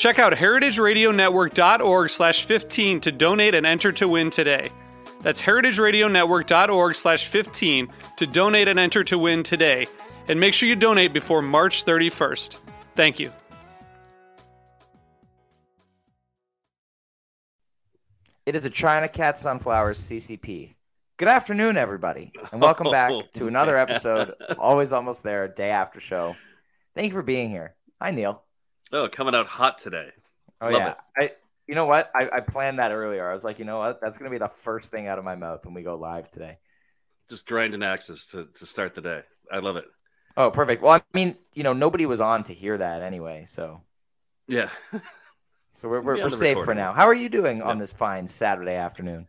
Check out heritageradionetwork.org slash 15 to donate and enter to win today. That's heritageradionetwork.org slash 15 to donate and enter to win today. And make sure you donate before March 31st. Thank you. It is a China Cat Sunflowers CCP. Good afternoon, everybody, and welcome oh, back to another episode Always Almost There, day after show. Thank you for being here. Hi, Neal. Oh, coming out hot today. Oh Love yeah, it. I. You know what? I, I planned that earlier. I was like, you know what? That's gonna be the first thing out of my mouth when we go live today. Just grinding axes to, to start the day. I love it. Oh, perfect. Well, I mean, you know, nobody was on to hear that anyway, so Yeah. so we're we're, we're safe for now. How are you doing on this fine Saturday afternoon?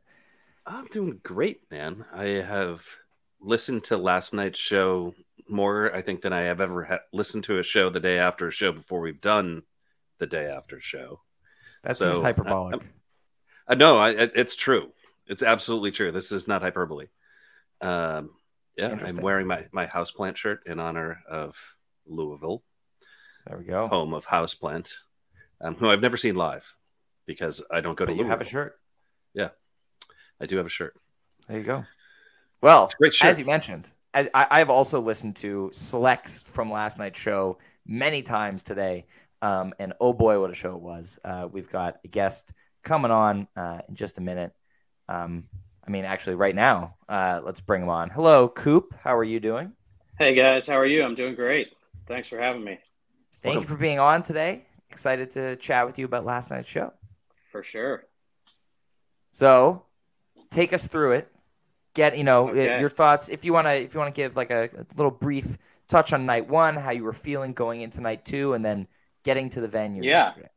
I'm doing great, man. I have listened to last night's show more, I think, than I have ever ha- listened to a show the day after a show before we've done the day after show. That So, seems hyperbolic. Uh, no, I, it's true. It's absolutely true. This is not hyperbole. Um, yeah, I'm wearing my, my houseplant shirt in honor of Louisville. there we go. home of Houseplant, um, who I've never seen live because I don't go to but you have a shirt? Yeah, I do have a shirt. There you go. Well, great shirt. as you mentioned, I, I, I've also listened to selects from last night's show many times today. Um, and oh boy, what a show it was. Uh, we've got a guest coming on uh, in just a minute. Um, I mean, actually, right now, uh, let's bring him on. Hello, Coop. How are you doing? Hey guys, how are you? I'm doing great. Thanks for having me. Thank you for being on today. Excited to chat with you about last night's show. For sure. So, take us through it. Get you know Okay. your thoughts. If you want to, if you want to give like a, a little brief touch on night one, how you were feeling going into night two, and then getting to the venue. Yeah. yesterday.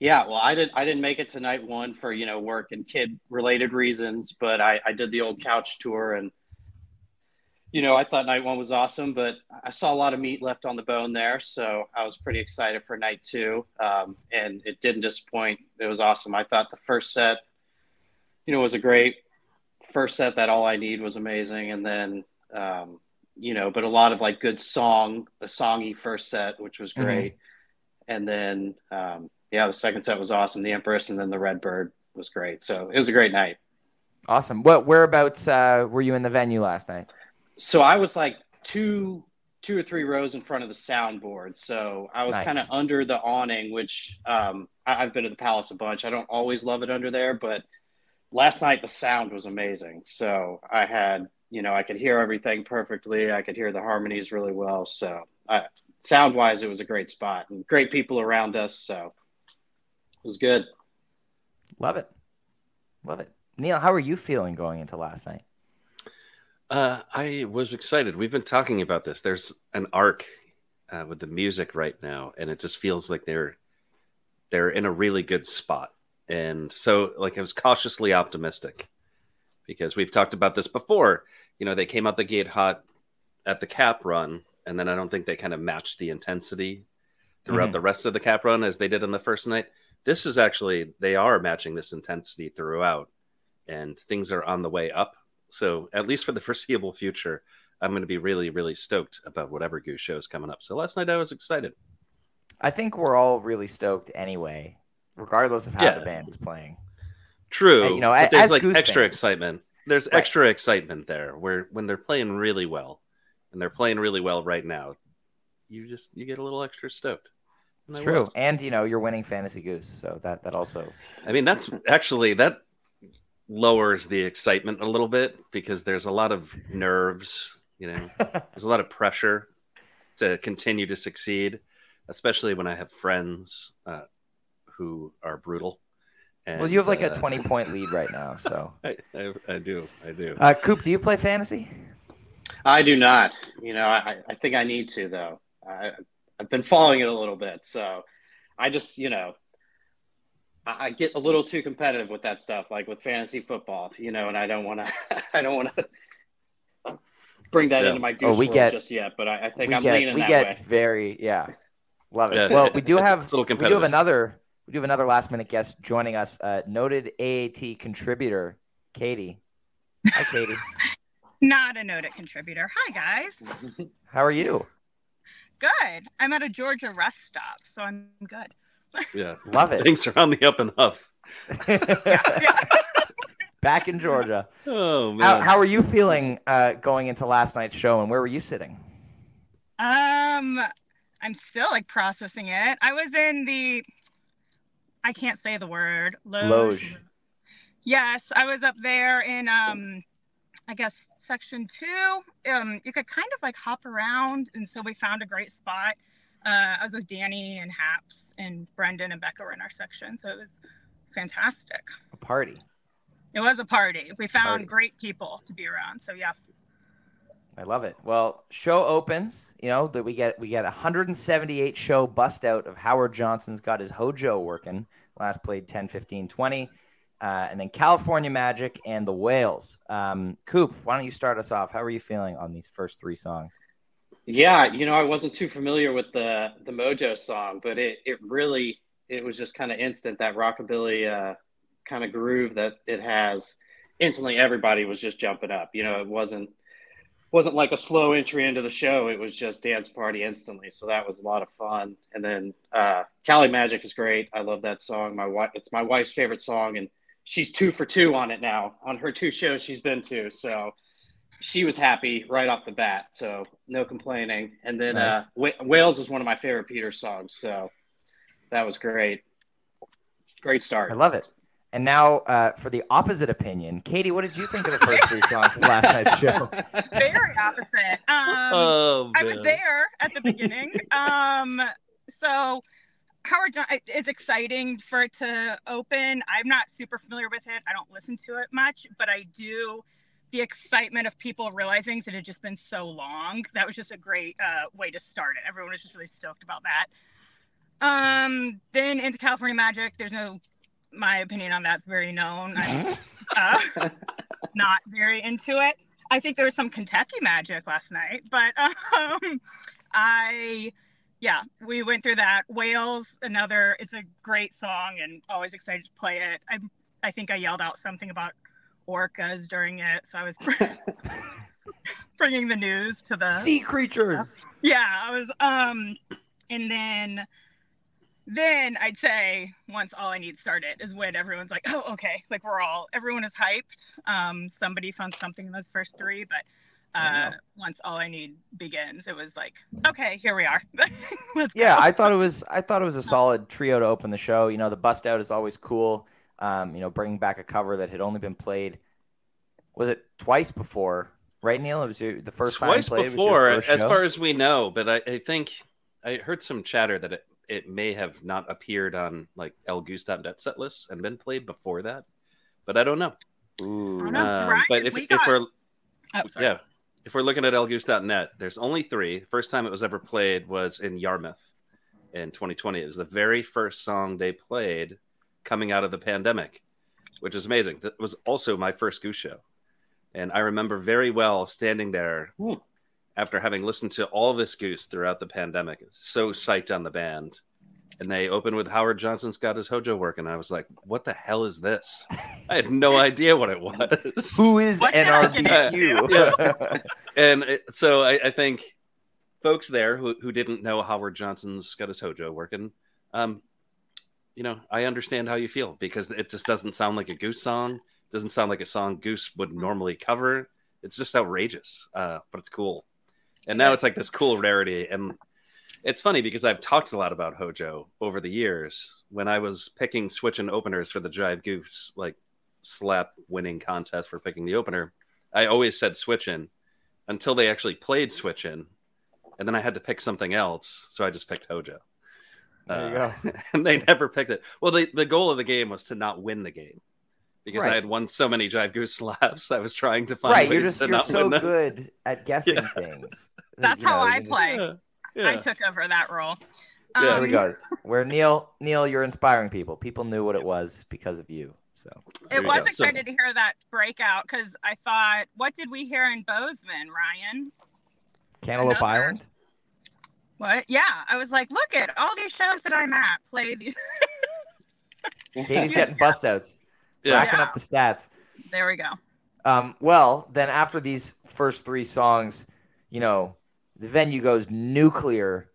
Yeah, well, I didn't I didn't make it to night one for you know work and kid related reasons, but I I did the old couch tour and you know I thought night one was awesome, but I saw a lot of meat left on the bone there, so I was pretty excited for night two, um, and it didn't disappoint. It was awesome. I thought the first set, you know, was a great first set. That all I need was amazing, and then um, you know, but a lot of like good song, a songy first set, which was Mhm. great, and then. Um, yeah, the second set was awesome. The Empress and then the Red Bird was great. So it was a great night. Awesome. What whereabouts uh, were you in the venue last night? So I was like two two or three rows in front of the soundboard. So I was Nice. kind of under the awning, which um, I, I've been to the Palace a bunch. I don't always love it under there, but last night the sound was amazing. So I had, you know, I could hear everything perfectly. I could hear the harmonies really well. So I, sound wise, it was a great spot and great people around us. So it was good. Love it. Love it. Neal, how are you feeling going into last night? Uh, I was excited. We've been talking about this. There's an arc uh, with the music right now, and it just feels like they're they're in a really good spot. And so, like, I was cautiously optimistic because we've talked about this before. You know, they came out the gate hot at the cap run, and then I don't think they kind of matched the intensity throughout Mhm. the rest of the cap run as they did on the first night. This is actually they are matching this intensity throughout, and things are on the way up. So at least for the foreseeable future, I'm going to be really, really stoked about whatever Goose show is coming up. So last night I was excited. I think we're all really stoked anyway, regardless of how Yeah. the band is playing. True, Hey, you know, a- there's like Goose extra fans- excitement. There's Right. extra excitement there where when they're playing really well, and they're playing really well right now, you just you get a little extra stoked. And It's true, was. and you know you're winning fantasy goose, so that that also I mean, that's actually that lowers the excitement a little bit because there's a lot of nerves. You know, there's a lot of pressure to continue to succeed, especially when I have friends uh, who are brutal. And, well, you have like a uh, 20 point lead right now. So, I, I, I do, I do. uh, Coop, do you play fantasy? I do not. You know, I, I think I need to though. I, I've been following it a little bit, so I just, you know, I, I get a little too competitive with that stuff, like with fantasy football, you know, and I don't want to, I don't want to bring that Yeah. into my goose Oh, we world get- just yet. But I, I think I'm get leaning we that get way. very yeah, love it. Yeah. Well, we do have It's a little we do have another we do have another last minute guest joining us, uh, noted AAT contributor Katie. Hi, Katie. Not a noted contributor. Hi, guys. How are you? Good. I'm at a Georgia rest stop, so I'm good. Yeah, Love it. things are on the up and up. Back in Georgia. Oh man, How, how are you feeling uh, going into last night's show, and where were you sitting? Um, I'm still like processing it. I was in the, I can't say the word. Loge. Loge. Yes, I was up there in um, I guess section two. Um, you could kind of like hop around, and so we found a great spot. Uh, I was with Danny and Haps and Brendan and Becca were in our section, so it was fantastic. A party. It was a party. We found Party. great people to be around. So yeah. I love it. Well, show opens. You know that we get we get 178 show bust out of Howard Johnson's got his Hojo working. Last played 10, 15, 20. Uh, and then California Magic and the Whales. Um, Coop, why don't you start us off? How are you feeling on these first three songs? Yeah, you know, I wasn't too familiar with the the Mojo song, but it it really it was just kind of instant that rockabilly uh, kind of groove that it has. Instantly, everybody was just jumping up. You know, it wasn't wasn't like a slow entry into the show. It was just dance party instantly. So that was a lot of fun. And then uh, Cali Magic is great. I love that song. My wife, it's my wife's favorite song, and she's two for two on it now on her two shows she's been to. So she was happy right off the bat, so no complaining. And then Nice. uh, Wa- Wales is one of my favorite Peter songs, so that was great. Great start. I love it. And now uh, for the opposite opinion, Katie, what did you think of the first three songs of last night's show? Very opposite. Um, oh, I was there at the beginning. um, so Howard John, it- it's exciting for it to open. I'm not super familiar with it. I don't listen to it much, but I do. The excitement of people realizing that it had just been so long. That was just a great uh, way to start it. Everyone was just really stoked about that. Um, then into California Magic. There's no, my opinion on that's very known. I'm uh, not very into it. I think there was some Kentucky magic last night, but um, I, yeah, we went through that. Wales, another, it's a great song and always excited to play it. I, I think I yelled out something about orcas during it, so I was bringing the news to the sea creatures. yeah, I was um and then then I'd say once all I need started is when everyone's like, "Oh, okay." Like we're all everyone is hyped. Um somebody found something in those first 3, but uh once all I need begins, it was like, "Okay, here we are." Let's go. Yeah, I thought it was. I thought it was a solid trio to open the show. You know, the bust out is always cool. Um, you know, bringing back a cover that had only been played. Was it twice before? Right, Neal. It was your, the first twice time played. before, it was your as show? far as we know. But I, I think I heard some chatter that it, it may have not appeared on like El Goose.net set lists and been played before that. But I don't know. Ooh. I don't know. Um, Brian, but if, we if got- we're Oh, yeah, if we're looking at elgoose.net, there's only three. First time it was ever played was in Yarmouth in 2020. It was the very first song they played coming out of the pandemic, which is amazing. That was also my first Goose show. And I remember very well standing there Hmm. After having listened to all this Goose throughout the pandemic, so psyched on the band. and they opened with Howard Johnson's got his Hojo working. I was like, what the hell is this? I had no idea what it was. Who is What can I and it, so I, I think folks there who, who didn't know Howard Johnson's got his Hojo working, um, you know, I understand how you feel because it just doesn't sound like a Goose song. doesn't sound like a song Goose would normally cover. It's just outrageous, uh, but it's cool. And now it's like this cool rarity. And it's funny because I've talked a lot about Hojo over the years. When I was picking switch and openers for the Jive Goose like slap winning contest for picking the opener, I always said switch in until they actually played switch in. And then I had to pick something else. So I just picked Hojo. There you Uh, and they never picked it. Well, the, the goal of the game was to not win the game because I had won so many Jive Goose slaps. I was trying to find right, ways you're just to you're not so win them. good at guessing Yeah. things. That's You how know, I you just- play. Yeah. I took over that role. Yeah. There we Um, go. Where Neal, Neal, you're inspiring people. People knew what it was because of you. So It was go. So- excited to hear that breakout because I thought, what did we hear in Bozeman, Ryan? Cantaloupe Another- Island. What? Yeah, I was like, look at all these shows that I'm at play these. Katie's getting bust outs, Yeah. racking Yeah. up the stats. there we go. Um, well, then after these first three songs, you know, the venue goes nuclear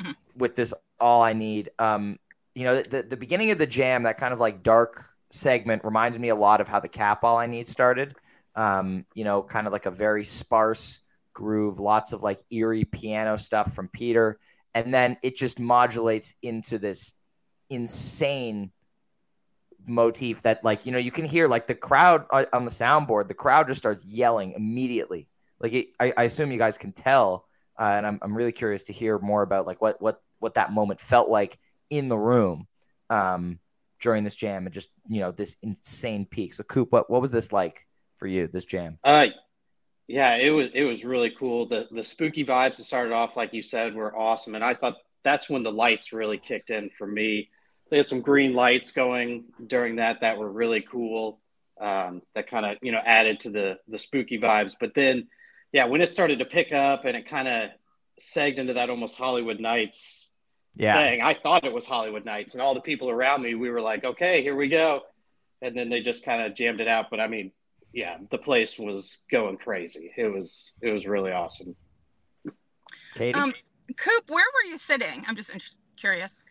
Mhm. with this "All I Need." Um, you know, the, the beginning of the jam, that kind of like dark segment, reminded me a lot of how the Cap "All I Need" started. Um, you know, kind of like a very sparse groove, lots of like eerie piano stuff from Peter, and then it just modulates into this insane motif that like you know you can hear like the crowd on the soundboard the crowd just starts yelling immediately like it, I, I assume you guys can tell uh, and I'm, I'm really curious to hear more about like what what what that moment felt like in the room um during this jam and just you know this insane peak so coop what, what was this like for you this jam Uh, yeah, it was it was really cool. The the spooky vibes that started off, like you said, were awesome, and I thought that's when the lights really kicked in for me. They had some green lights going during that that were really cool. Um, that kind of you know added to the the spooky vibes. But then, yeah, when it started to pick up and it kind of segged into that almost Hollywood Nights yeah thing, I thought it was Hollywood Nights, and all the people around me, we were like, okay, here we go, and then they just kind of jammed it out. But I mean, yeah, the place was going crazy. It was it was really awesome. Katie? Um, Coop, where were you sitting? I'm just interest- curious.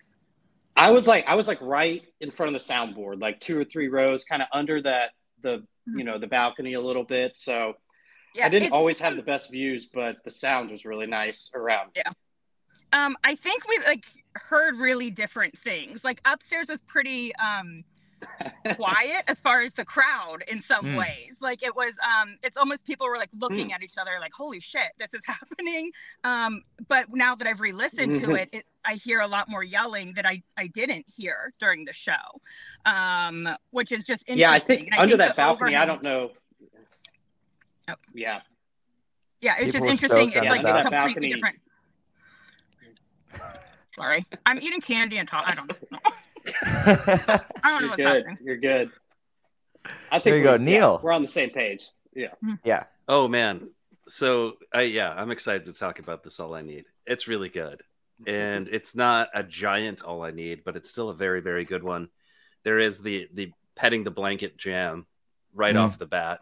I was like I was like right in front of the soundboard, like two or three rows, kind of under that the you know the balcony a little bit. So Yeah, I didn't always have the best views, but the sound was really nice around. Yeah. Um i think we like heard really different things like upstairs was pretty um quiet as far as the crowd in some Mm. ways like it was um it's almost people were like looking at each other like holy shit this is happening um but now that i've re-listened to Mhm. it, it i hear a lot more yelling that i i didn't hear during the show um which is just interesting Yeah, I think And under think that the balcony, I don't know. Oh. Yeah, yeah it's People just interesting stoked it's like that a balcony. completely different sorry i'm eating candy and talk i don't know i don't know you're good. happening You're good. I think There you go, we're- yeah, Neal. we're on the same page. Yeah. yeah Oh man. So I yeah, I'm excited to talk about this all I need. It's really good. And it's not a giant all I need, but it's still a very, very good one. There is the the petting the blanket jam right Mm. off the bat,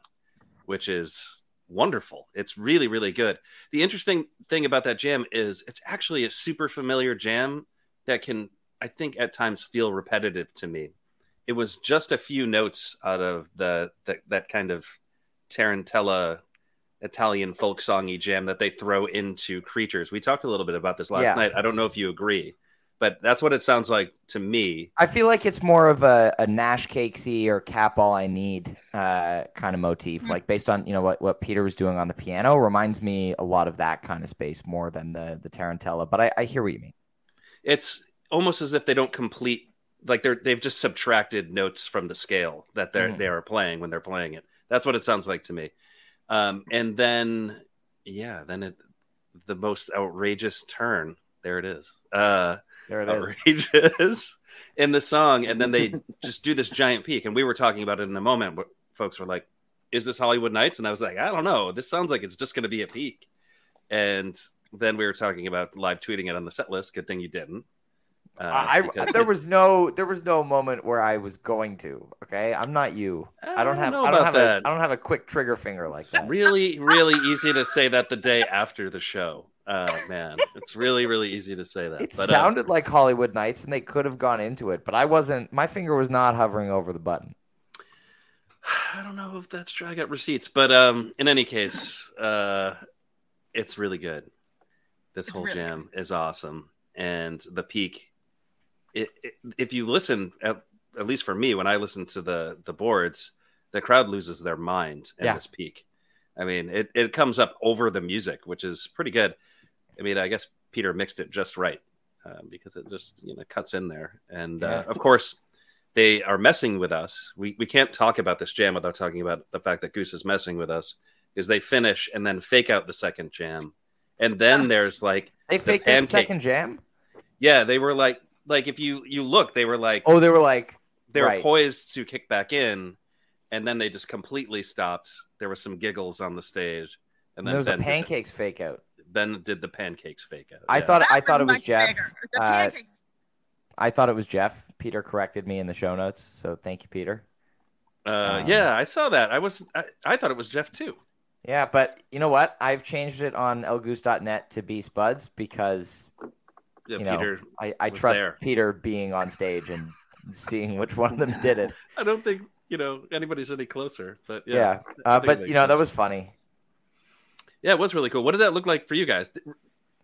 which is wonderful. It's really, really good. The interesting thing about that jam is it's actually a super familiar jam that can, I think, at times feel repetitive to me. It was just a few notes out of the, the that kind of Tarantella Italian folk songy jam that they throw into creatures. We talked a little bit about this last Yeah. night. I don't know if you agree, but that's what it sounds like to me. I feel like it's more of a, a Nash Cakesy or Cap All I Need uh, kind of motif, Mm. like based on you know what, what Peter was doing on the piano. Reminds me a lot of that kind of space more than the the Tarantella. But I, I hear what you mean. It's almost as if they don't complete like they're they've just subtracted notes from the scale that they're Mhm. they are playing when they're playing it. That's what it sounds like to me. Um, and then yeah, then it the most outrageous turn. There it is. Uh There it is. outrageous in the song, and then they just do this giant peak. And we were talking about it in a moment. But folks were like, "Is this Hollywood Nights?" And I was like, "I don't know. This sounds like it's just going to be a peak." And then we were talking about live tweeting it on the set list. Good thing you didn't. Uh, I, because there it- was no there was no moment where I was going to. Okay, I'm not you. I don't have know I don't have that. a I don't have a quick trigger finger like It's that. really, really easy to say that the day after the show. Uh, man, it's really, really easy to say that. It but, uh, sounded like Hollywood Nights, and they could have gone into it, but I wasn't. My finger was not hovering over the button. I don't know if that's true. I got receipts, but um, in any case, uh, it's really good. This It's whole really jam is awesome, and the peak. It, it, if you listen, at, at least for me, when I listen to the the boards, the crowd loses their mind at Yeah. this peak. I mean, it, it comes up over the music, which is pretty good. I mean, I guess Peter mixed it just right uh, because it just you know cuts in there, and uh, of course they are messing with us. We we can't talk about this jam without talking about the fact that Goose is messing with us Is they finish and then fake out the second jam, and then there's like They The faked pancake. second jam. yeah, they were like like if you you look, they were like Oh, they were like, they were right. poised to kick back in, and then they just completely stopped. There was some giggles on the stage, and then there was a Ben did, pancakes fake out. Ben did the pancakes fake out. I yeah. thought I thought it was Jeff. The Uh, pancakes. I thought it was Jeff. Peter corrected me in the show notes, so thank you, Peter. Uh, um, yeah, I saw that. I was I, I thought it was Jeff too. Yeah, but you know what? I've changed it on elgoose.net to be Spuds because Yeah, You know, Peter. I, I trust there. Peter being on stage and seeing which one of them did it. I don't think you know anybody's any closer, but Yeah, yeah, uh, but you know that was funny. Yeah, it was really cool. What did that look like for you guys?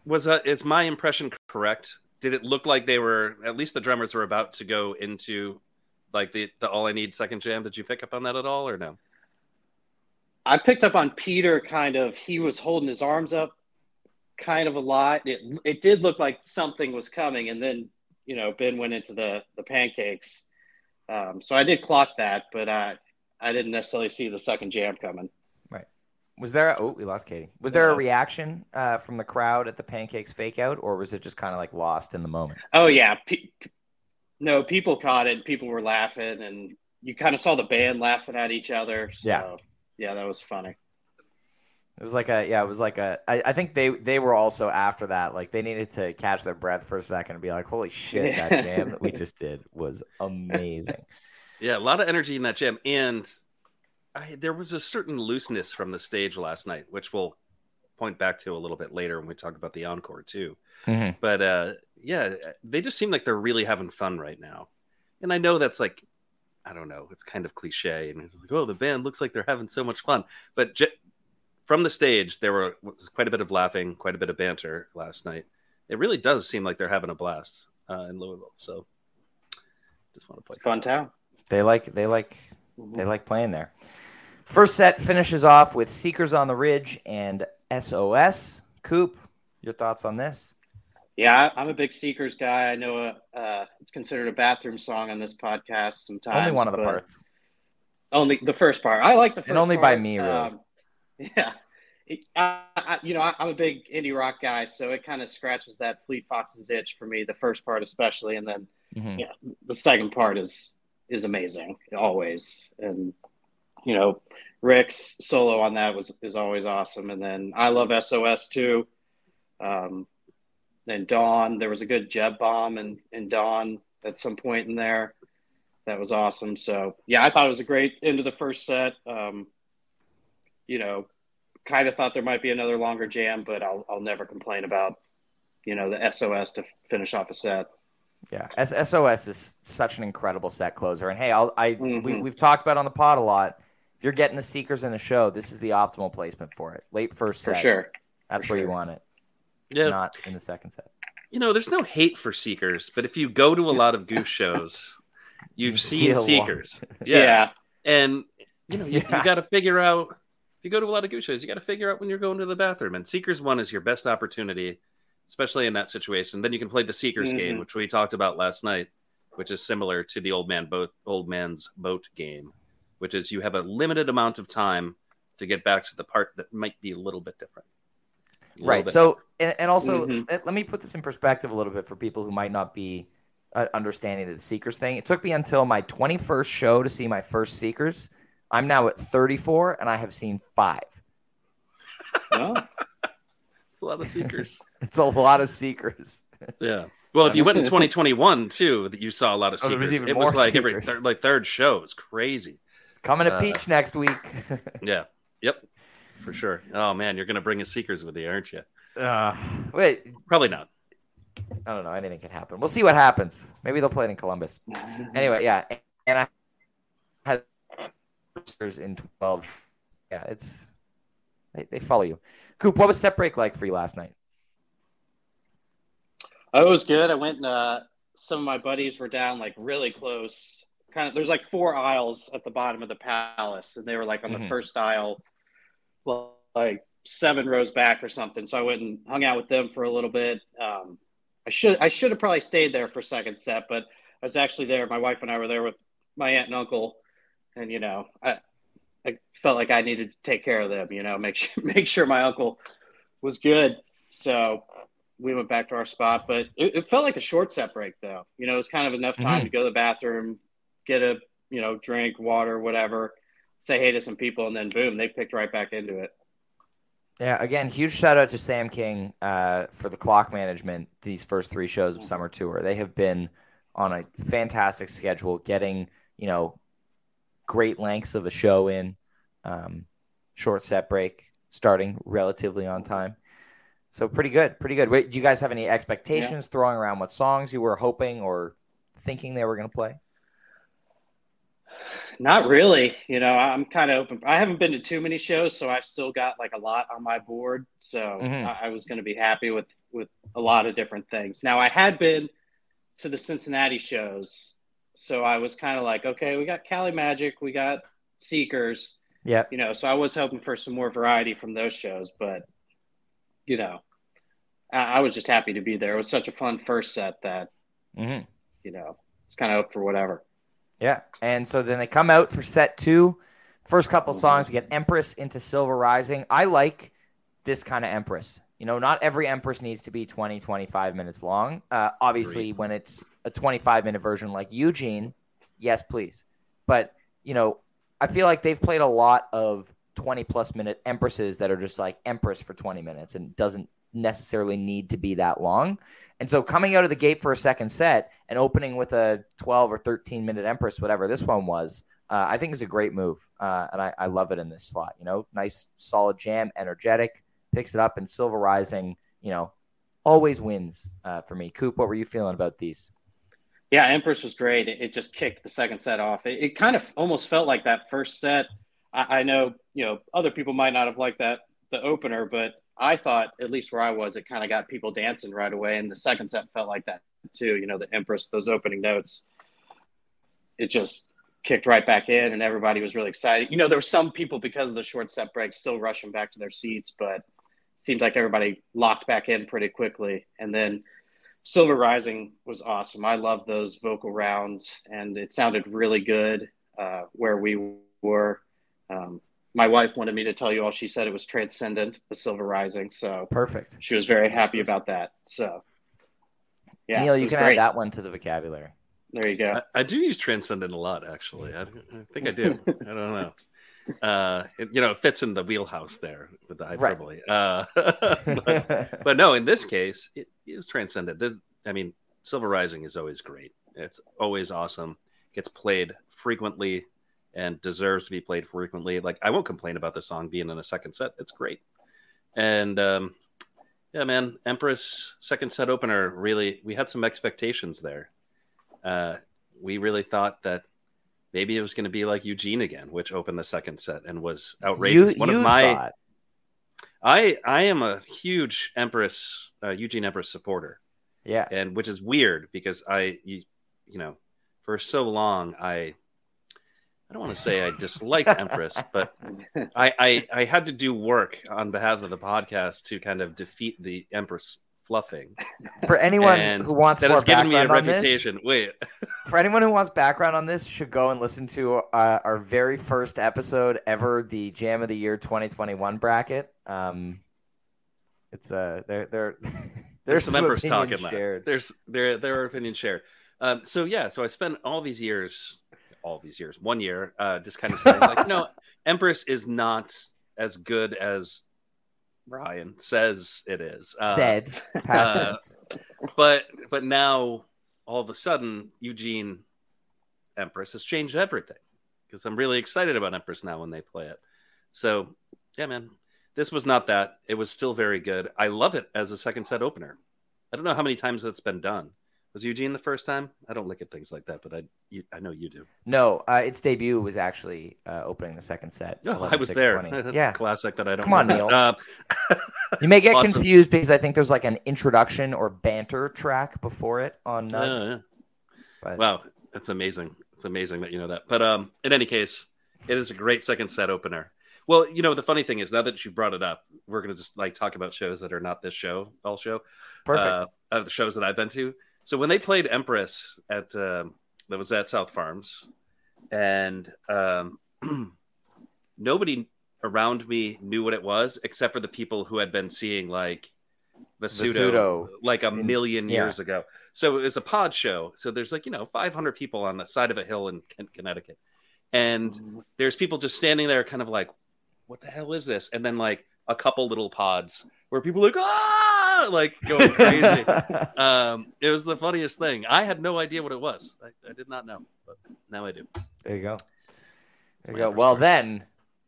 Was that is my impression correct? Did it look like they were at least the drummers were about to go into like the the all I need second jam? Did you pick up on that at all or no? I picked up on Peter kind of he was holding his arms up kind of a lot. It it did look like something was coming and then, you know, Ben went into the the pancakes. Um, so I did clock that, but I I didn't necessarily see the second jam coming. Right. Was there? A, oh, we lost Katie. Was there a reaction uh, from the crowd at the pancakes fake out, or was it just kind of like lost in the moment? Oh yeah, Pe- no, people caught it. People were laughing, and you kind of saw the band laughing at each other. So, Yeah. yeah, that was funny. It was like a yeah, it was like a. I, I think they they were also after that like they needed to catch their breath for a second and be like, holy shit, that jam that we just did was amazing. Yeah, a lot of energy in that jam, and I, there was a certain looseness from the stage last night, which we'll point back to a little bit later when we talk about the encore too. Mhm. But uh, yeah, they just seem like they're really having fun right now, and I know that's like, I don't know, it's kind of cliche, and it's like, oh, the band looks like they're having so much fun, but j- from the stage there were was quite a bit of laughing, quite a bit of banter last night. It really does seem like they're having a blast uh, in Louisville. So, just want to play. It's fun town. They like they like they like playing there. First set finishes off with Seekers on the Ridge and SOS. Coop, your thoughts on this? Yeah, I- I'm a big Seekers guy. I know uh, uh, it's considered a bathroom song on this podcast sometimes. Only one of the parts. Only the first part. I like the first. only by me, really. Um, yeah, It- I, I, you know, I, I'm a big indie rock guy, so it kind of scratches that Fleet Foxes itch for me. The first part, especially, and then Mhm. yeah, the second part is is amazing always. And you know, Rick's solo on that was is always awesome. And then I love SOS too. Um, then Dawn, there was a good Jeb bomb and and Dawn at some point in there. That was awesome. So yeah, I thought it was a great end of the first set. Um, you know, kind of thought there might be another longer jam, but I'll I'll never complain about you know the SOS to finish off a set. Yeah, S- SOS is such an incredible set closer. And hey, I'll, I we, Mhm. we've talked about on the pod a lot. If you're getting the Seekers in the show, this is the optimal placement for it. Late first For set. sure. That's for where you want it, Yeah, not in the second set. you know, there's no hate for Seekers, but if you go to a lot of Goose shows, you've You seen a. Seekers. Yeah. Yeah. And, you know, you, Yeah. you got to figure out, if you go to a lot of Goose shows, you got to figure out when you're going to the bathroom. And Seekers 1 is your best opportunity, especially in that situation. Then you can play the Seekers game, Mhm. which we talked about last night, which is similar to the old man boat, old man's boat game, which is you have a limited amount of time to get back to the part that might be a little bit different. Little Right. bit So, and, and also, Mhm. let, let me put this in perspective a little bit for people who might not be uh, understanding the Seekers thing. It took me until my 21st show to see my first Seekers. I'm now at 34, and I have seen five. Oh, It's a lot of Seekers. It's a lot of Seekers. yeah. Well, if you went in 2021 too, that you saw a lot of Oh, seekers. was even it was more like every seekers. third, like third show. It's crazy. Coming to Uh, Peach next week. Yeah. Yep. For sure. Oh man, you're gonna bring a seekers with you, aren't you? uh, wait, Probably not. I don't know. Anything can happen. We'll see what happens. Maybe they'll play it in Columbus. Anyway, yeah, and I had roosters in twelve. Yeah, it's they, they follow you. Coop, what was set break like for you last night? Oh, it was good. I went and uh, some of my buddies were down like really close. Kind of, there's like four aisles at the bottom of the palace, and they were like on Mhm. the first aisle, like seven rows back or something. So I went and hung out with them for a little bit. Um, I should I should have probably stayed there for second set, but I was actually there. My wife and I were there with my aunt and uncle, and you know, I I felt like I needed to take care of them. You know, make sure make sure my uncle was good. So we went back to our spot, but it, it felt like a short set break though. You know, it was kind of enough time to go to the bathroom, get a you know drink, water, whatever, say hey to some people, and then boom, they picked right back into it. Yeah, again, huge shout out to Sam King uh, for the clock management these first three shows of Summer Tour. They have been on a fantastic schedule, getting you know great lengths of a show in, um, short set break, starting relatively on time. So pretty good, pretty good. Wait, do you guys have any expectations throwing around what songs you were hoping or thinking they were going to play? Not really. You know, I'm kind of open. I haven't been to too many shows, so I've still got like a lot on my board. So Mhm. I, I was going to be happy with with a lot of different things. Now I had been to the Cincinnati shows, so I was kind of like, okay, we got Cali Magic, we got Seekers, Yeah, you know. So I was hoping for some more variety from those shows, but you know, I, I was just happy to be there. It was such a fun first set that hmm you know it's kind of up for whatever. Yeah. And so then they come out for set two. First couple Mhm. songs, we get Empress into Silver Rising. I like this kind of Empress. You know, not every Empress needs to be 20, 25 minutes long. Uh, obviously, Agreed. when it's a 25 minute version like Eugene, yes, please. But, you know, I feel like they've played a lot of 20 plus minute Empresses that are just like Empress for 20 minutes and doesn't necessarily need to be that long. And so coming out of the gate for a second set and opening with a 12 or 13 minute Empress, whatever this one was, uh, I think is a great move. Uh, and I, I love it in this slot. You know, nice, solid jam, energetic, picks it up, and Silver Rising, you know, always wins uh, for me. Coop, what were you feeling about these? Yeah, Empress was great. It, just kicked the second set off. It, it kind of almost felt like that first set. I, I know, you know, other people might not have liked that the opener, but I thought, at least where I was, it kind of got people dancing right away. And the second set felt like that too. You know, the Empress, those opening notes, it just kicked right back in, and everybody was really excited. You know, there were some people because of the short set break still rushing back to their seats, but seemed like everybody locked back in pretty quickly. And then Silver Rising was awesome. I love those vocal rounds, and it sounded really good uh, where we were. Um, my wife wanted me to tell you all. She said it was transcendent, the Silver Rising. So Perfect. she was very happy about that. So, yeah, Neal, you can great. add that one to the vocabulary. There you go. I, I do use transcendent a lot, actually. I, I think I do. I don't know. Uh, it, you know, it fits in the wheelhouse there with the hyperbole. Uh, but, but no, in this case, it is transcendent. This, I mean, Silver Rising is always great. It's always awesome. Gets played frequently and deserves to be played frequently. Like I won't complain about the song being in a second set. It's great. And um, yeah, man, Empress second set opener. Really, we had some expectations there. Uh, we really thought that maybe it was going to be like Eugene again, which opened the second set and was outrageous. You, One you of my thought. I I am a huge Empress uh, Eugene Empress supporter, Yeah. and which is weird because I you, you know for so long I I don't want to say I disliked Empress, but I, I I had to do work on behalf of the podcast to kind of defeat the Empress fluffing. For anyone and who wants that more has given me a background on this- reputation. Wait, For anyone who wants background on this, should go and listen to uh, our very first episode ever, the Jam of the Year 2021 bracket. Um, it's uh, there, there, there's, some Empress talk opinions in that. There's there there are opinions shared. Um, so yeah, so I spent all these years, all these years, one year, uh, just kind of saying like, no, Empress is not as good as Ryan says it is. Uh, Said past uh, but but now all of a sudden Eugene Empress has changed everything because I'm really excited about Empress now when they play it. So yeah, man, this was not that. It was still very good. I love it as a second set opener. I don't know how many times that's been done. Was Eugene the first time? I don't look at things like that, but I you, I know you do. No, uh, its debut was actually uh, opening the second set. Oh, I was there. 11-6-20. That's yeah, classic that I don't. Come on. Neal. Uh, you may get Awesome. confused because I think there's like an introduction or banter track before it on Nugs. yeah. Wow, that's amazing. It's amazing that you know that. But um, in any case, it is a great second set opener. Well, you know, the funny thing is now that you brought it up, we're gonna just like talk about shows that are not this show, all show. perfect. Uh, of the shows that I've been to. So when they played Empress at um that was at South Farms, and um, nobody around me knew what it was except for the people who had been seeing like Vasudo, Vasudo. like a million yeah. years ago. So it was a pod show. So there's like you know 500 people on the side of a hill in Con- Connecticut, and there's people just standing there, kind of like, "What the hell is this?" And then like a couple little pods where people are like ah, like going crazy. um, it was the funniest thing. I had no idea what it was. I, I did not know, but now I do. there you go. There you go. Well, story. then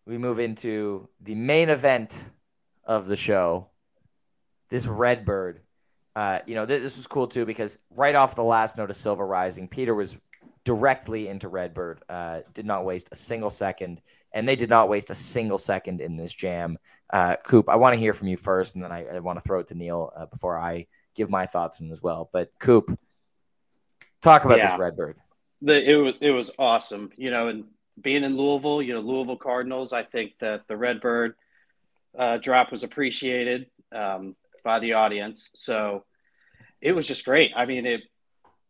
we move into the main event of the show. This Redbird. Uh, you know, th- this was cool too because right off the last note of Silver Rising, Peter was directly into Redbird. Uh, did not waste a single second, and they did not waste a single second in this jam. Uh, Coop, I want to hear from you first, and then I, I want to throw it to Neal uh, before I give my thoughts on as well. But Coop, talk about Yeah. this Redbird. the, it was it was awesome. You know, and being in Louisville, you know, Louisville Cardinals. I think that the Redbird uh, drop was appreciated um, by the audience. So it was just great. I mean, it.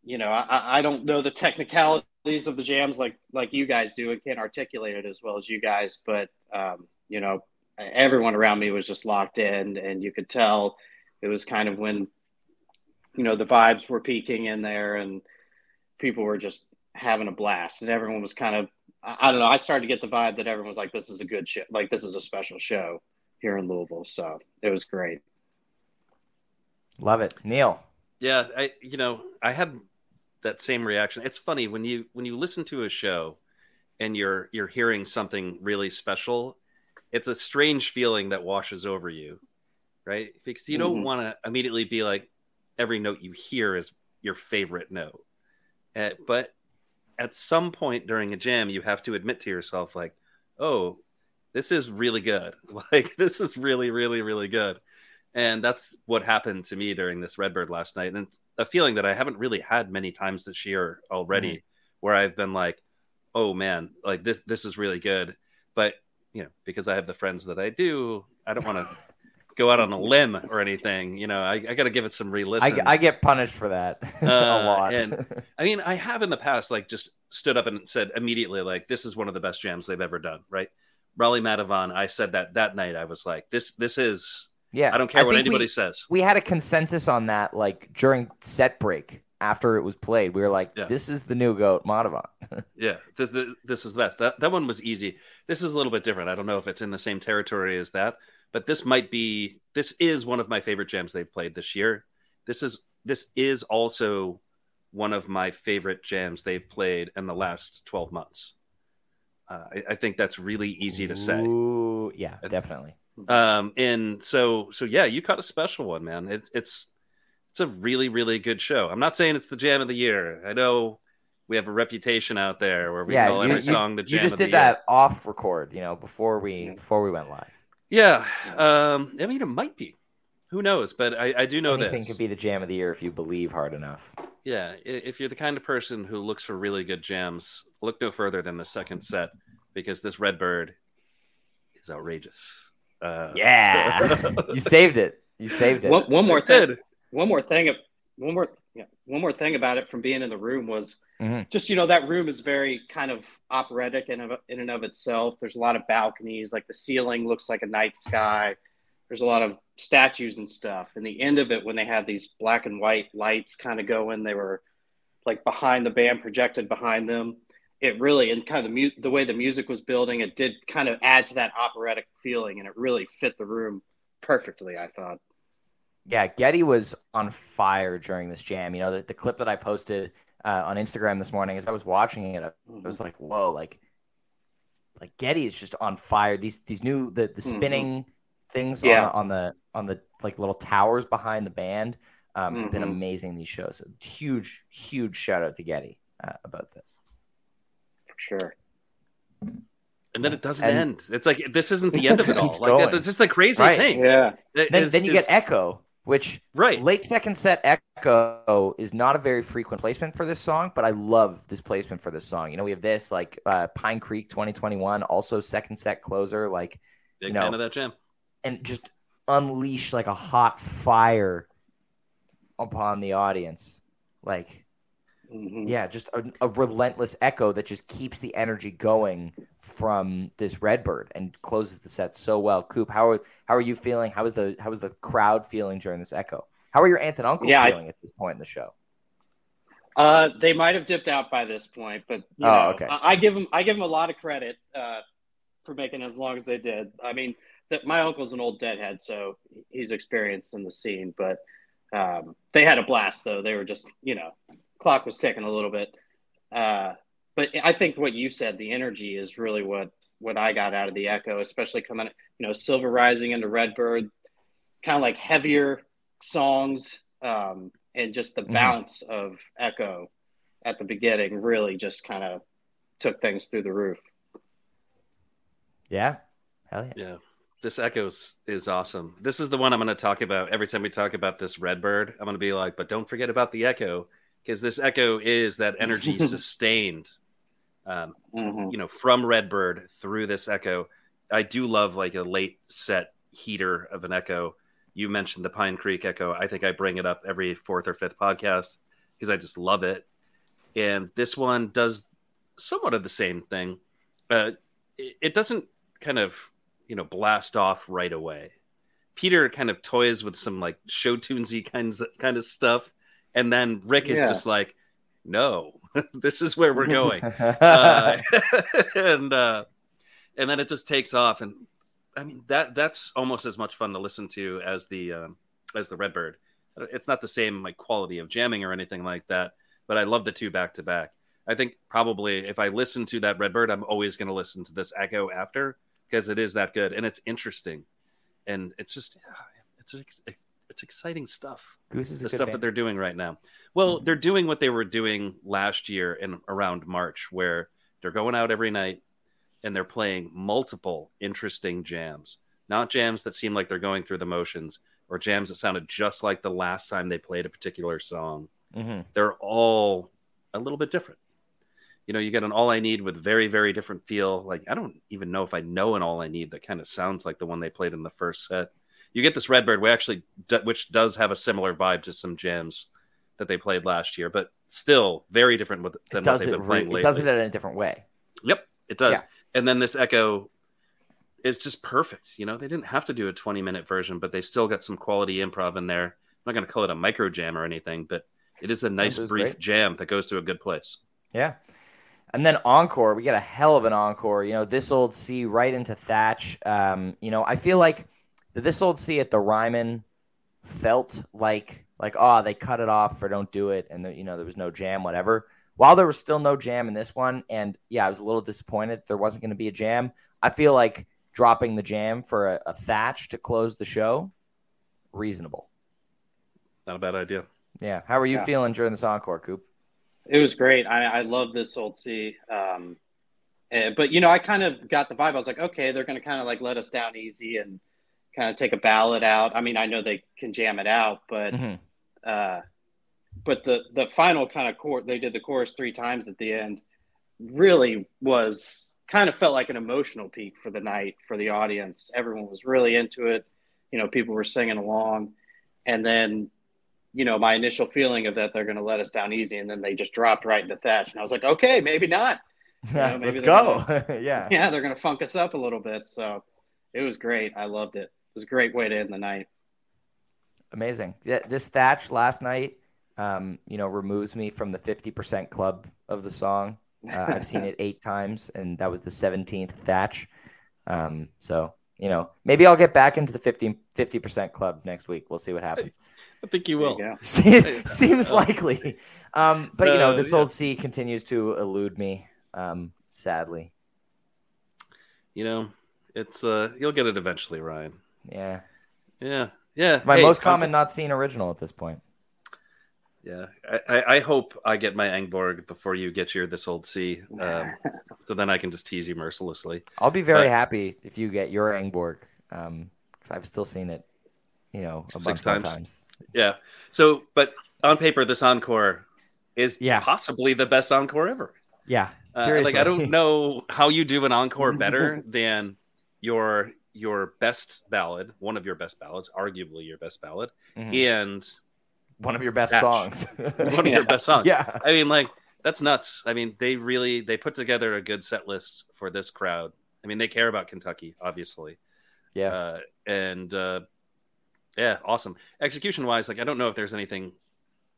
You know, I, I don't know the technicalities of the jams like like you guys do. and can't articulate it as well as you guys, but um, you know, everyone around me was just locked in, and you could tell it was kind of when you know the vibes were peaking in there and people were just having a blast and everyone was kind of I, I don't know i started to get the vibe that everyone was like this is a good show like this is a special show here in louisville so it was great Love it, Neal. Yeah, I you know I had that same reaction. It's funny when you when you listen to a show and you're you're hearing something really special. It's a strange feeling that washes over you, right? Because you don't Mhm. want to immediately be like every note you hear is your favorite note. Uh, but at some point during a jam, you have to admit to yourself like, "Oh, this is really good. Like this is really really really good." And that's what happened to me during this Redbird last night. And a feeling that I haven't really had many times this year already, where I've been like, oh man, like this this is really good. But you know, because I have the friends that I do, I don't want to go out on a limb or anything. You know, I, I got to give it some I, re-listen. I get punished for that a Uh, lot. and- I mean, I have in the past, like, just stood up and said immediately, like, this is one of the best jams they've ever done, right? Raleigh Madhuvan, I said that that night. I was like, this this is. Yeah, I don't care what anybody we, says. we had a consensus on that, like during set break after it was played. We were like, Yeah. "This is the new goat, Madhuvan." Yeah, this this, this was the best. That that one was easy. This is a little bit different. I don't know if it's in the same territory as that, but this might be. This is one of my favorite jams they've played this year. This is this is also one of my favorite jams they've played in the last twelve months. Uh, I, I think that's really easy to say. Ooh, yeah, definitely. Um, and so so yeah, you caught a special one, man. It, it's it's a really really good show. I'm not saying it's the jam of the year. I know we have a reputation out there where we yeah, call you, every you- song the jam. you just of the did year. that off record, you know, before we before we went live. Yeah. Um, I mean, it might be. Who knows? But I, I do know Anything this. could be the jam of the year if you believe hard enough. Yeah, if you're the kind of person who looks for really good jams, look no further than the second set because this Redbird is outrageous. Uh, Yeah, so- you saved it. You saved it. one, one more I thing did. one more thing one more yeah, one more thing about it from being in the room was Mhm. just you know that room is very kind of operatic in, of, in and of itself there's a lot of balconies like the ceiling looks like a night sky there's a lot of statues and stuff and the end of it when they had these black and white lights kind of going they were like behind the band projected behind them it really and kind of the mu- the way the music was building it did kind of add to that operatic feeling and it really fit the room perfectly. I thought. Yeah, getty was on fire during this jam. You know, the, the clip that I posted uh, on Instagram this morning, as I was watching it, I Mm-hmm. was like, "Whoa!" Like, like Getty is just on fire. These these new the the spinning things Mm-hmm. Yeah. on, the, on the on the like little towers behind the band um, have been amazing. These shows, So huge huge shout out to Getty uh, about this. For sure. And then it doesn't And- end. It's like this isn't the end of it Keeps all. Like going. that's just the crazy Right. thing. Yeah. It- Then then you get Echo, which right. late second set Echo is not a very frequent placement for this song, but I love this placement for this song. You know, we have this like uh, Pine Creek 2021, also second set closer, like Big no. fan of that jam. and just unleash like a hot fire upon the audience. Like, Mhm. yeah, just a, a relentless echo that just keeps the energy going from this Redbird and closes the set so well. Coop, how are how are you feeling? How is the how is the crowd feeling during this echo? How are your aunt and uncle Yeah, I- feeling at this point in the show? Uh, they might have dipped out by this point, but you Oh, know, okay. I, I give them I give them a lot of credit uh, for making as long as they did. I mean, that my uncle's an old deadhead, so he's experienced in the scene. But um, they had a blast, though. They were just you know, clock was ticking a little bit. Uh, but I think what you said, the energy, is really what what I got out of the Echo, especially coming you know, Silver Rising into Redbird, kind of like heavier songs. Um, and just the Mhm. bounce of Echo at the beginning really just kind of took things through the roof. Yeah, hell yeah. Yeah. This Echoes is awesome. This is the one I'm going to talk about every time we talk about this Redbird. I'm going to be like, but don't forget about the Echo because this Echo is that energy sustained, um, Mhm. you know, from Redbird through this Echo. I do love like a late set heater of an Echo. You mentioned the Pine Creek Echo. I think I bring it up every fourth or fifth podcast because I just love it. And this one does somewhat of the same thing. Uh, it, it doesn't kind of you know blast off right away. Peter kind of toys with some like show tunesy kinds of, kind of stuff, and then Rick is Yeah. just like, "No, this is where we're going," uh, and uh, and then it just takes off. And I mean that that's almost as much fun to listen to as the um, as the Redbird. It's not the same like quality of jamming or anything like that, but I love the two back to back. I think probably if I listen to that Redbird, I'm always going to listen to this Echo after because it is that good and it's interesting, and it's just it's it's exciting stuff. Goose is the stuff band. that they're doing right now. Well, they're doing what they were doing last year in around March, where they're going out every night and they're playing multiple interesting jams, not jams that seem like they're going through the motions or jams that sounded just like the last time they played a particular song Mhm. they're all a little bit different. You know, you get an all I need with very, very different feel. Like I don't even know if I know an all I need that kind of sounds like the one they played in the first set. You get this Redbird, we actually, which does have a similar vibe to some jams that they played last year, but still very different with, than It what they've it. been Re- playing it lately. does it in a different way. Yep, it does. Yeah. And then this Echo is just perfect. You know, they didn't have to do a 20 minute version, but they still got some quality improv in there. I'm not going to call it a micro jam or anything, but it is a nice it brief great. jam that goes to a good place. Yeah. And then encore, we get a hell of an encore. You know, this old C right into Thatch. Um, you know, I feel like the this old C at the Ryman felt like like oh they cut it off for don't do it, and the, you know there was no jam, whatever. While there was still no jam in this one, and yeah, I was a little disappointed there wasn't going to be a jam. I feel like dropping the jam for a, a Thatch to close the show, reasonable. Not a bad idea. Yeah. How are you Yeah. feeling during this encore, Coop? It was great. I, I love this old C. Um, eh, but you know, I kind of got the vibe. I was like, okay, they're going to kind of like let us down easy and kind of take a ballad out. I mean, I know they can jam it out, but Mhm. uh, but the the final kind of chord they did the chorus three times at the end really was kind of felt like an emotional peak for the night for the audience everyone was really into it you know people were singing along and then you know my initial feeling of that they're going to let us down easy and then they just dropped right into thatch and i was like okay maybe not know, maybe Let's go. yeah. yeah they're going to funk us up a little bit so it was great i loved it was a great way to end the night Amazing. Yeah, this Thatch last night, um, you know, removes me from the 50% club of the song. Uh, I've seen it eight times, and that was the 17th Thatch. Um, so you know, maybe I'll get back into the 50 percent club next week. We'll see what happens. I think you will. Yeah. Seems likely. Um, but you know, Uh, this yeah. old sea continues to elude me. Um, sadly. You know, it's uh, you'll get it eventually, Ryan. Yeah. Yeah, yeah. It's my Hey, most I'm- common not seen original at this point. Yeah, I, I, I hope I get my Angborg before you get your this old sea, um, so then I can just tease you mercilessly. I'll be very But- happy if you get your Angborg, um, because I've still seen it, you know, a Six bunch more times. times. Yeah. So, but on paper, this encore is Yeah. possibly the best encore ever. Yeah, Uh, seriously. like I don't know how you do an encore better than your your best ballad, one of your best ballads, arguably your best ballad, Mhm. and One of your best Match. songs. one of your best songs. yeah. I mean, like that's nuts. I mean, they really they put together a good set list for this crowd. I mean, they care about Kentucky, obviously. Yeah. Uh, and uh, yeah, awesome. Execution wise, like I don't know if there's anything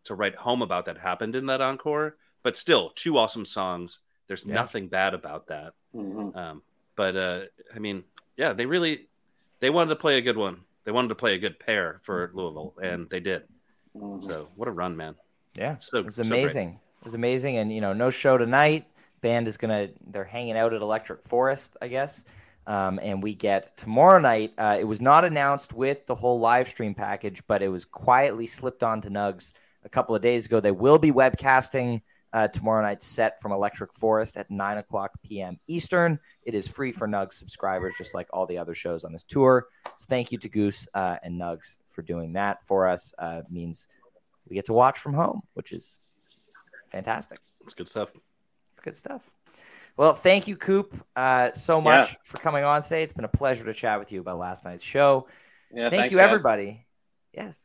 to write home about that happened in that encore, but still, two awesome songs. There's Yeah. nothing bad about that. Mhm. Um, but uh, I mean, yeah, they really they wanted to play a good one. They wanted to play a good pair for Louisville, and they did. Mhm. So what a run, man! Yeah. So It was so amazing. it was amazing. And, you know, no show tonight. Band is going to, they're hanging out at Electric Forest, I guess. Um, and we get tomorrow night. Uh, it was not announced with the whole live stream package, but it was quietly slipped onto Nugs a couple of days ago. They will be webcasting uh, tomorrow night's set from Electric Forest at 9 o'clock p.m. Eastern. It is free for Nugs subscribers, just like all the other shows on this tour. So thank you to Goose uh, and Nugs for doing that for us. Uh, it means we get to watch from home, which is fantastic. It's good stuff. It's good stuff. Well, thank you, Coop, uh, so much for coming on today. It's been a pleasure to chat with you about last night's show. Yeah, Thank thanks, you, guys. everybody. Yes.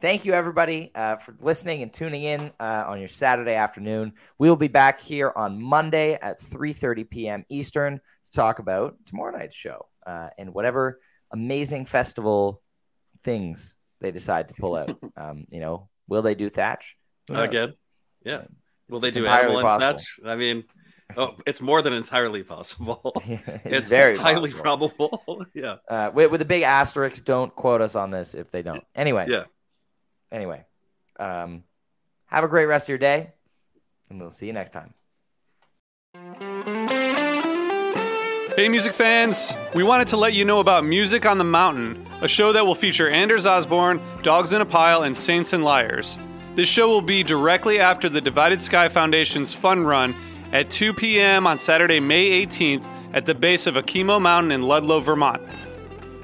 Thank you, everybody, uh, for listening and tuning in uh, on your Saturday afternoon. We will be back here on Monday at 3.30 p.m. Eastern to talk about tomorrow night's show uh, and whatever amazing festival things they decide to pull out. um, you know, will they do Thatch? Again, yeah. Will they It's do animal possible. match? I mean, oh, it's more than entirely possible. it's, it's very highly possible. probable. yeah. Uh, with, with a big asterisk, don't quote us on this if they don't. Anyway. Yeah. Anyway, um, have a great rest of your day, and we'll see you next time. Hey, music fans! We wanted to let you know about Music on the Mountain, a show that will feature Anders Osborne, Dogs in a Pile, and Saints and Liars. This show will be directly after the Divided Sky Foundation's Fun Run at 2 p.m. on Saturday, May 18th at the base of Okemo Mountain in Ludlow, Vermont.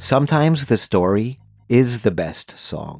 sometimes the story is the best song.